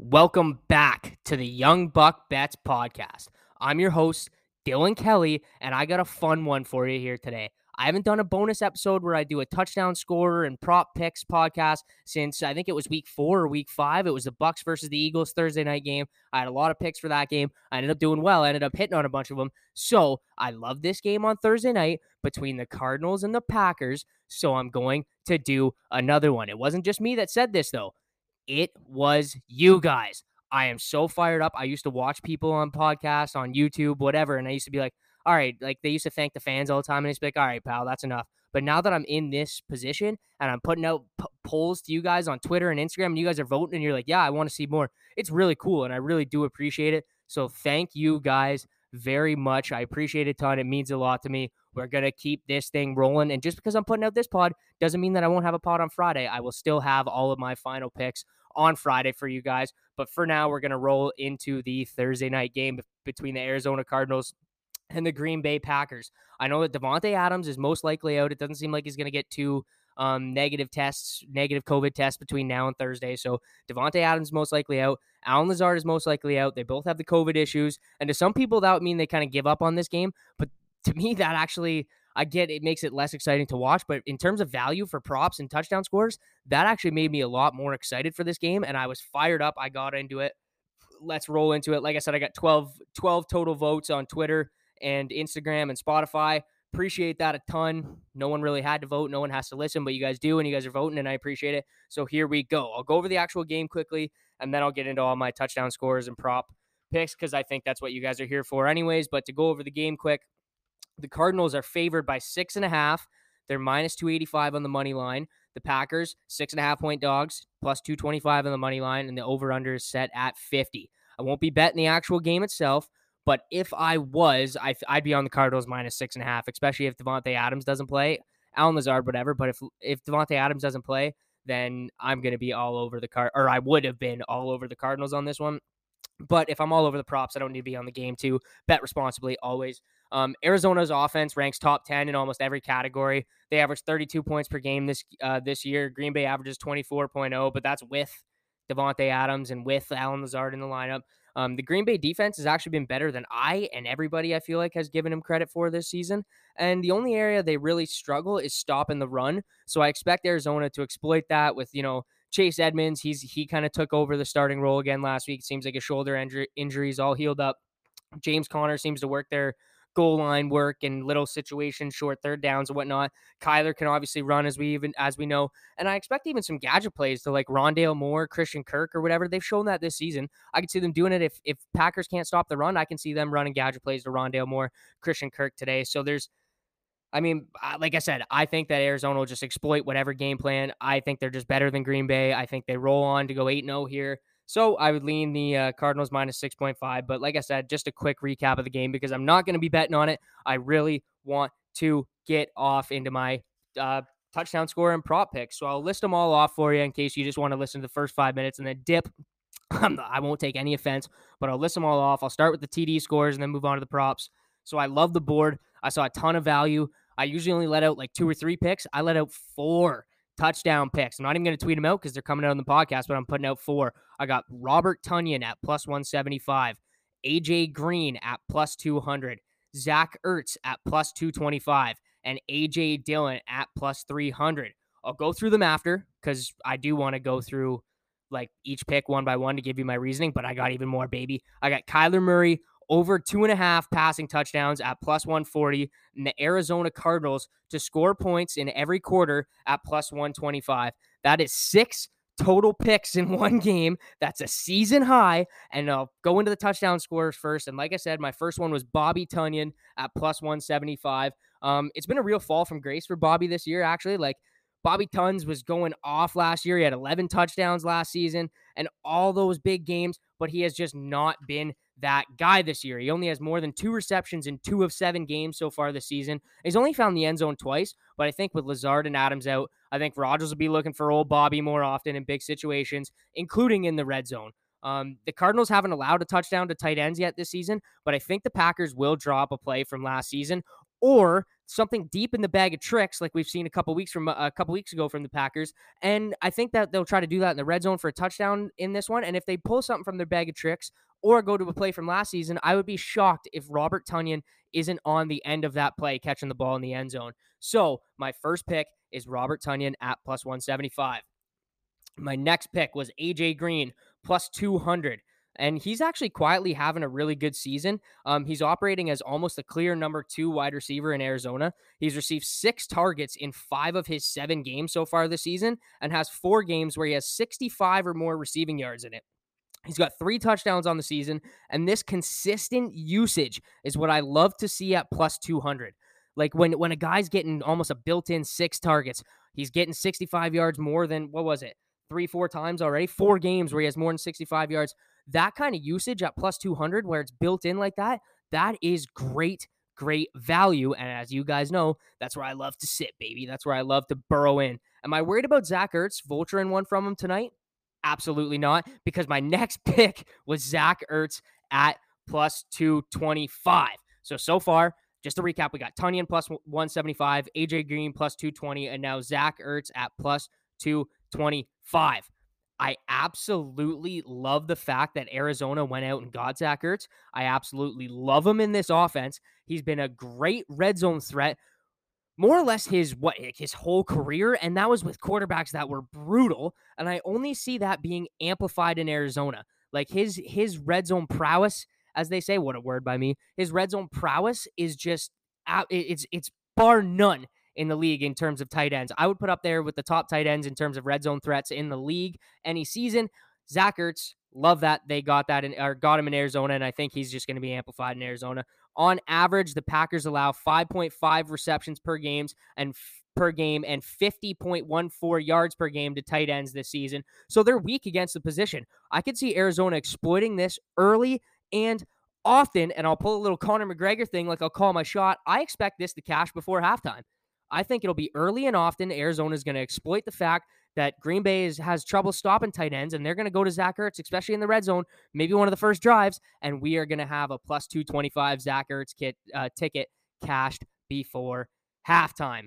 Welcome back to the Young Buck Bets podcast. I'm your host, Dylan Kelly, and I got a fun one for you here today. I haven't done a bonus episode where I do a touchdown scorer and prop picks podcast since I think it was week four or week five. It was the Bucks versus the Eagles Thursday night game. I had a lot of picks for that game. I ended up doing well. I ended up hitting on a bunch of them. So I love this game on Thursday night between the Cardinals and the Packers. So I'm going to do another one. It wasn't just me that said this though. It was you guys. I am so fired up. I used to watch people on podcasts, on YouTube, whatever, and I used to be like, all right, like they used to thank the fans all the time, and it's like, all right, pal, that's enough. But now that I'm in this position and I'm putting out p- polls to you guys on Twitter and Instagram, and you guys are voting, and you're like, yeah, I want to see more. It's really cool, and I really do appreciate it. So thank you guys very much. I appreciate it a ton. It means a lot to me. We're gonna keep this thing rolling, and just because I'm putting out this pod doesn't mean that I won't have a pod on Friday. I will still have all of my final picks on Friday for you guys. But for now, we're gonna roll into the Thursday night game between the Arizona Cardinals and the Green Bay Packers. I know that Davante Adams is most likely out. It doesn't seem like he's going to get two um, negative tests, negative COVID tests between now and Thursday. So Davante Adams most likely out. Allen Lazard is most likely out. They both have the COVID issues, and to some people that would mean they kind of give up on this game. But to me, that actually I get it makes it less exciting to watch. But in terms of value for props and touchdown scores, that actually made me a lot more excited for this game, and I was fired up. I got into it. Let's roll into it. Like I said, I got 12, 12 total votes on Twitter and Instagram and Spotify. Appreciate that a ton. No one really had to vote. No one has to listen, but you guys do, and you guys are voting, and I appreciate it. So here we go. I'll go over the actual game quickly, and then I'll get into all my touchdown scores and prop picks because I think that's what you guys are here for, anyways. But to go over the game quick, the Cardinals are favored by six and a half. They're minus 285 on the money line. The Packers, six and a half point dogs, plus 225 on the money line, and the over under is set at 50. I won't be betting the actual game itself, but if I was, I, would be on the Cardinals minus six and a half, especially if Davante Adams doesn't play. Allen Lazard, whatever. But if if Davante Adams doesn't play, then I'm going to be all over the card, or I would have been all over the Cardinals on this one. But if I'm all over the props, I don't need to be on the game too. Bet responsibly always. Um, Arizona's offense ranks top 10 in almost every category. They average 32 points per game this uh, this year. Green Bay averages 24.0, but that's with Davante Adams and with Allen Lazard in the lineup. Um, the Green Bay defense has actually been better than I and everybody I feel like has given him credit for this season. And the only area they really struggle is stopping the run. So I expect Arizona to exploit that with, you know, Chase Edmonds. He's he kind of took over the starting role again last week. It seems like his shoulder injury, injury is all healed up. James Conner seems to work there goal line work and little situations, short third downs and whatnot. Kyler can obviously run as we even as we know, and I expect even some gadget plays to like Rondale Moore, Christian Kirk, or whatever. They've shown that this season. I can see them doing it if if Packers can't stop the run. I can see them running gadget plays to Rondale Moore, Christian Kirk today. So there's. I mean, like I said, I think that Arizona will just exploit whatever game plan. I think they're just better than Green Bay. I think they roll on to go 8 0 here. So I would lean the uh, Cardinals minus 6.5. But like I said, just a quick recap of the game because I'm not going to be betting on it. I really want to get off into my uh, touchdown score and prop picks. So I'll list them all off for you in case you just want to listen to the first five minutes and then dip. I won't take any offense, but I'll list them all off. I'll start with the TD scores and then move on to the props. So I love the board. I saw a ton of value. I usually only let out like two or three picks. I let out four touchdown picks. I'm not even going to tweet them out because they're coming out on the podcast, but I'm putting out four. I got Robert Tonyan at plus 175, AJ Green at plus 200, Zach Ertz at plus 225, and AJ Dillon at plus 300. I'll go through them after because I do want to go through like each pick one by one to give you my reasoning, but I got even more, baby. I got Kyler Murray over two and a half passing touchdowns at plus 140, and the Arizona Cardinals to score points in every quarter at plus 125. That is six total picks in one game. That's a season high. And I'll go into the touchdown scores first. And like I said, my first one was Bobby Tonyan at plus 175. Um, it's been a real fall from grace for Bobby this year, actually. Like Bobby Tons was going off last year. He had 11 touchdowns last season and all those big games, but he has just not been that guy this year. He only has more than two receptions in two of seven games so far this season. He's only found the end zone twice, but I think with Lazard and Adams out, I think Rodgers will be looking for old Bobby more often in big situations, including in the red zone. Um, the Cardinals haven't allowed a touchdown to tight ends yet this season, but I think the Packers will drop a play from last season, or something deep in the bag of tricks, like we've seen a couple weeks from a couple weeks ago from the Packers. And I think that they'll try to do that in the red zone for a touchdown in this one. And if they pull something from their bag of tricks or go to a play from last season, I would be shocked if Robert Tonyan isn't on the end of that play catching the ball in the end zone. So my first pick is Robert Tonyan at plus 175. My next pick was AJ Green plus 200 and he's actually quietly having a really good season. Um, he's operating as almost a clear number two wide receiver in Arizona. He's received six targets in five of his seven games so far this season and has four games where he has 65 or more receiving yards in it. He's got three touchdowns on the season, and this consistent usage is what I love to see at plus 200. Like when when a guy's getting almost a built-in six targets, he's getting 65 yards more than what was it? Three, four times already. Four games where he has more than 65 yards that kind of usage at plus 200 where it's built in like that, that is great, great value. And as you guys know, that's where I love to sit, baby. That's where I love to burrow in. Am I worried about Zach Ertz vulturing one from him tonight? Absolutely not, because my next pick was Zach Ertz at plus 225. So, so far, just to recap, we got Tonyan plus 175, AJ Green plus 220, and now Zach Ertz at plus 225. I absolutely love the fact that Arizona went out and got Zach Ertz. I absolutely love him in this offense. He's been a great red zone threat, more or less his what his whole career, and that was with quarterbacks that were brutal. And I only see that being amplified in Arizona. Like his his red zone prowess, as they say, what a word by me. His red zone prowess is just it's it's bar none in the league in terms of tight ends. I would put up there with the top tight ends in terms of red zone threats in the league any season. Zach Ertz, love that they got that in, or got him in Arizona, and I think he's just going to be amplified in Arizona. On average, the Packers allow 5.5 receptions per games and f- per game and 50.14 yards per game to tight ends this season. So they're weak against the position. I could see Arizona exploiting this early and often, and I'll pull a little Conor McGregor thing, like I'll call my shot. I expect this to cash before halftime. I think it'll be early and often. Arizona is going to exploit the fact that Green Bay is, has trouble stopping tight ends, and they're going to go to Zach Ertz, especially in the red zone, maybe one of the first drives, and we are going to have a plus 225 Zach Ertz kit, uh, ticket cashed before halftime.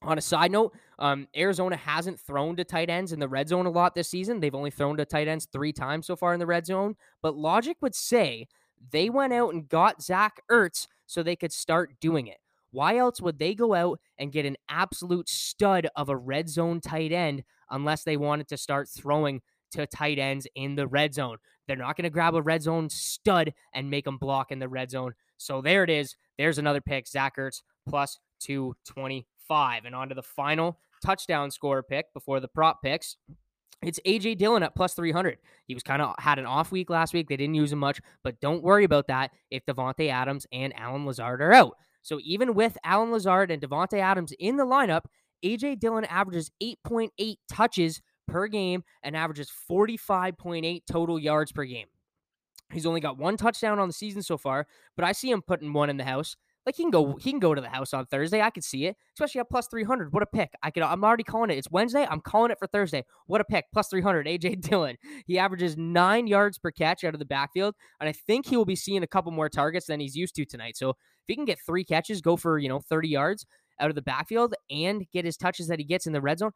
On a side note, um, Arizona hasn't thrown to tight ends in the red zone a lot this season. They've only thrown to tight ends three times so far in the red zone. But logic would say they went out and got Zach Ertz so they could start doing it. Why else would they go out and get an absolute stud of a red zone tight end unless they wanted to start throwing to tight ends in the red zone? They're not going to grab a red zone stud and make them block in the red zone. So there it is. There's another pick. Zach Ertz plus 225. And on to the final touchdown score pick before the prop picks. It's AJ Dillon at plus 300. He was kind of had an off week last week. They didn't use him much, but don't worry about that if Davante Adams and Allen Lazard are out. So even with Allen Lazard and Davante Adams in the lineup, AJ Dillon averages 8.8 touches per game and averages 45.8 total yards per game. He's only got one touchdown on the season so far, but I see him putting one in the house. Like he can go, he can go to the house on Thursday. I could see it, especially at plus three hundred. What a pick! I could, I'm already calling it. It's Wednesday. I'm calling it for Thursday. What a pick! Plus three hundred. AJ Dillon. He averages nine yards per catch out of the backfield, and I think he will be seeing a couple more targets than he's used to tonight. So if he can get three catches, go for you know thirty yards out of the backfield, and get his touches that he gets in the red zone,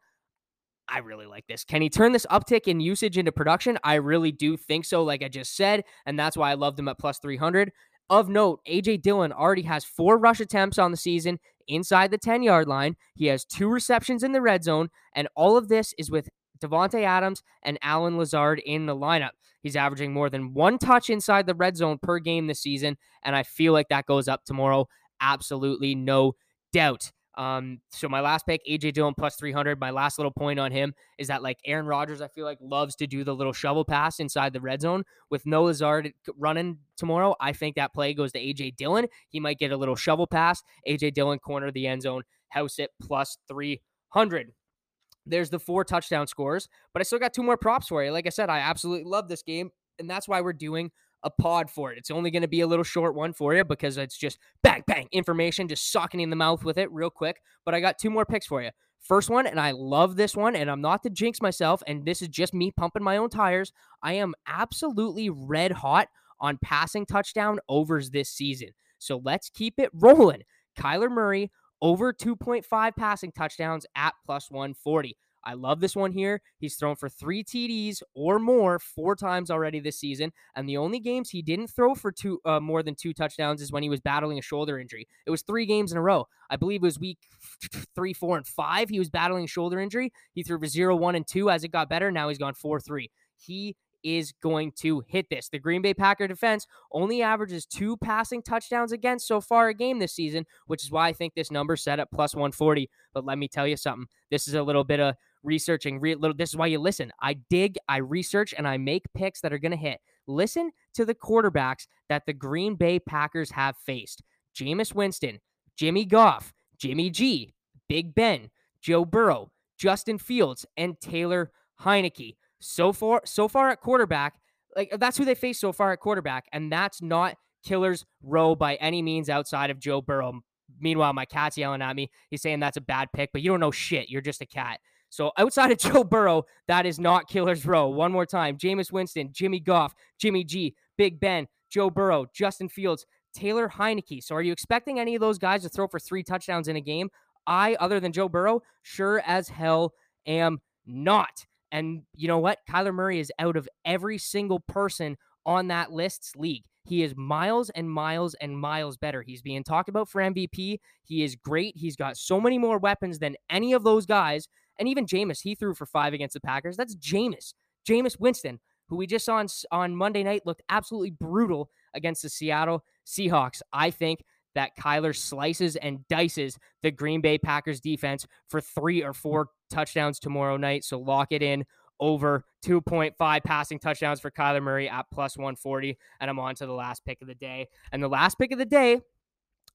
I really like this. Can he turn this uptick in usage into production? I really do think so, like I just said. And that's why I loved him at plus 300. Of note, AJ Dillon already has four rush attempts on the season inside the 10 yard line. He has two receptions in the red zone, and all of this is with Davante Adams and Allen Lazard in the lineup. He's averaging more than one touch inside the red zone per game this season, and I feel like that goes up tomorrow. Absolutely no doubt. Um, so my last pick, AJ Dillon plus 300. My last little point on him is that like Aaron Rodgers, I feel like loves to do the little shovel pass inside the red zone with no Lazard running tomorrow. I think that play goes to AJ Dillon. He might get a little shovel pass. AJ Dillon corner the end zone, house it plus 300. There's the four touchdown scores, but I still got two more props for you. Like I said, I absolutely love this game, and that's why we're doing a pod for it. It's only going to be a little short one for you because it's just bang, bang information, just socking in the mouth with it real quick. But I got two more picks for you. First one, and I love this one, and I'm not to jinx myself, and this is just me pumping my own tires. I am absolutely red hot on passing touchdown overs this season. So let's keep it rolling. Kyler Murray over 2.5 passing touchdowns at plus 140. I love this one here. He's thrown for three TDs or more four times already this season, and the only games he didn't throw for two uh, more than two touchdowns is when he was battling a shoulder injury. It was three games in a row. I believe it was week three, four, and five. He was battling shoulder injury. He threw for zero, one, and two as it got better. Now he's gone four, three. He is going to hit this. The Green Bay Packer defense only averages two passing touchdowns against so far a game this season, which is why I think this number set at plus 140. But let me tell you something. This is a little bit of researching. Re- little, this is why you listen. I dig, I research, and I make picks that are going to hit. Listen to the quarterbacks that the Green Bay Packers have faced Jameis Winston, Jimmy Goff, Jimmy G, Big Ben, Joe Burrow, Justin Fields, and Taylor Heinicke so far so far at quarterback like that's who they face so far at quarterback and that's not killer's row by any means outside of joe burrow meanwhile my cat's yelling at me he's saying that's a bad pick but you don't know shit you're just a cat so outside of joe burrow that is not killer's row one more time Jameis winston jimmy goff jimmy g big ben joe burrow justin fields taylor heinicke so are you expecting any of those guys to throw for three touchdowns in a game i other than joe burrow sure as hell am not and you know what? Kyler Murray is out of every single person on that list's league. He is miles and miles and miles better. He's being talked about for MVP. He is great. He's got so many more weapons than any of those guys. And even Jameis, he threw for five against the Packers. That's Jameis. Jameis Winston, who we just saw on, on Monday night, looked absolutely brutal against the Seattle Seahawks. I think that Kyler slices and dices the Green Bay Packers defense for three or four touchdowns tomorrow night. So lock it in over 2.5 passing touchdowns for Kyler Murray at plus 140. And I'm on to the last pick of the day. And the last pick of the day,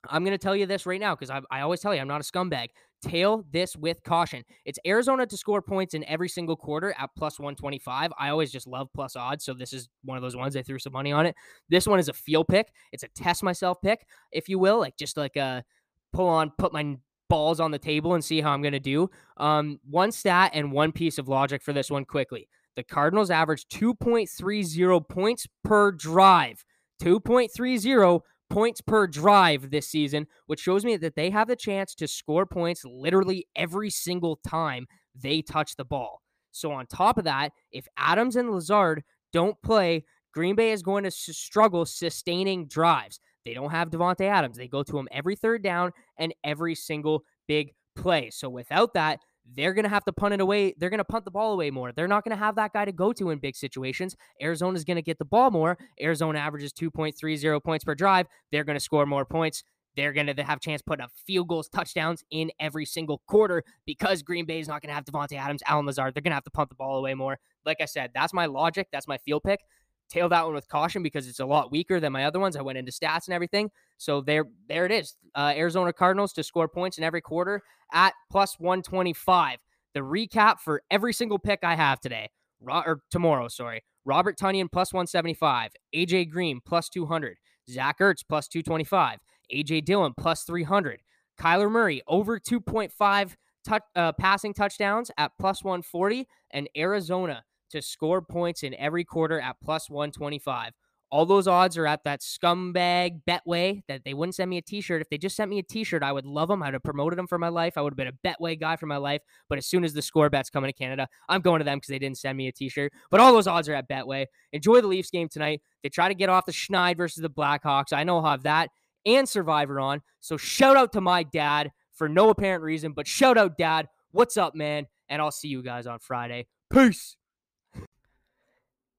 I'm going to tell you this right now because I, I always tell you I'm not a scumbag. Tail this with caution. It's Arizona to score points in every single quarter at plus 125. I always just love plus odds. So this is one of those ones I threw some money on it. This one is a feel pick. It's a test myself pick, if you will, like just like a pull on, put my balls on the table and see how I'm going to do. Um, one stat and one piece of logic for this one quickly. The Cardinals average 2.30 points per drive. 2.30 points per drive this season, which shows me that they have the chance to score points literally every single time they touch the ball. So, on top of that, if Adams and Lazard don't play, Green Bay is going to struggle sustaining drives. They don't have Davante Adams. They go to him every third down and every single big play. So, without that, they're going to have to punt it away. They're going to punt the ball away more. They're not going to have that guy to go to in big situations. Arizona's going to get the ball more. Arizona averages 2.30 points per drive. They're going to score more points. They're going to have chance put up field goals, touchdowns in every single quarter because Green Bay is not going to have Davante Adams, Allen Lazard. They're going to have to punt the ball away more. Like I said, that's my logic. That's my field pick. Tail that one with caution because it's a lot weaker than my other ones. I went into stats and everything. So there, there it is. Uh, Arizona Cardinals to score points in every quarter at plus 125. The recap for every single pick I have today, Ro- or tomorrow, sorry. Robert Tonyan plus 175, AJ Green plus 200, Zach Ertz plus 225, AJ Dillon plus 300, Kyler Murray over 2.5 touch, uh, passing touchdowns at plus 140, and Arizona to score points in every quarter at plus 125. All those odds are at that scumbag Betway that they wouldn't send me a t-shirt. If they just sent me a t-shirt, I would love them. I would have promoted them for my life. I would have been a Betway guy for my life. But as soon as the score bets coming to Canada, I'm going to them because they didn't send me a t-shirt. But all those odds are at Betway. Enjoy the Leafs game tonight. They try to get off the Schneid versus the Blackhawks. I know I'll have that and Survivor on. So shout out to my dad for no apparent reason, but shout out, Dad. What's up, man? And I'll see you guys on Friday. Peace.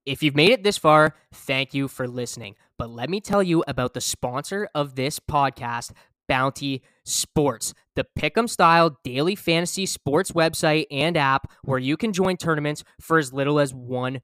If you've made it this far, thank you for listening. But let me tell you about the sponsor of this podcast, Bounty Sports, the Pick'em style daily fantasy sports website and app where you can join tournaments for as little as $1.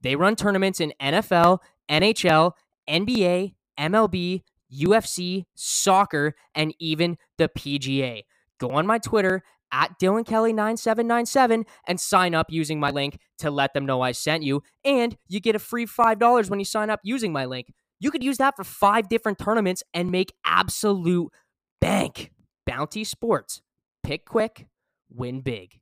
They run tournaments in NFL, NHL, NBA, MLB, UFC, soccer, and even the PGA. Go on my Twitter at Dylan Kelly 9797 and sign up using my link to let them know I sent you. And you get a free $5 when you sign up using my link. You could use that for five different tournaments and make absolute bank. Bounty Sports. Pick quick, win big.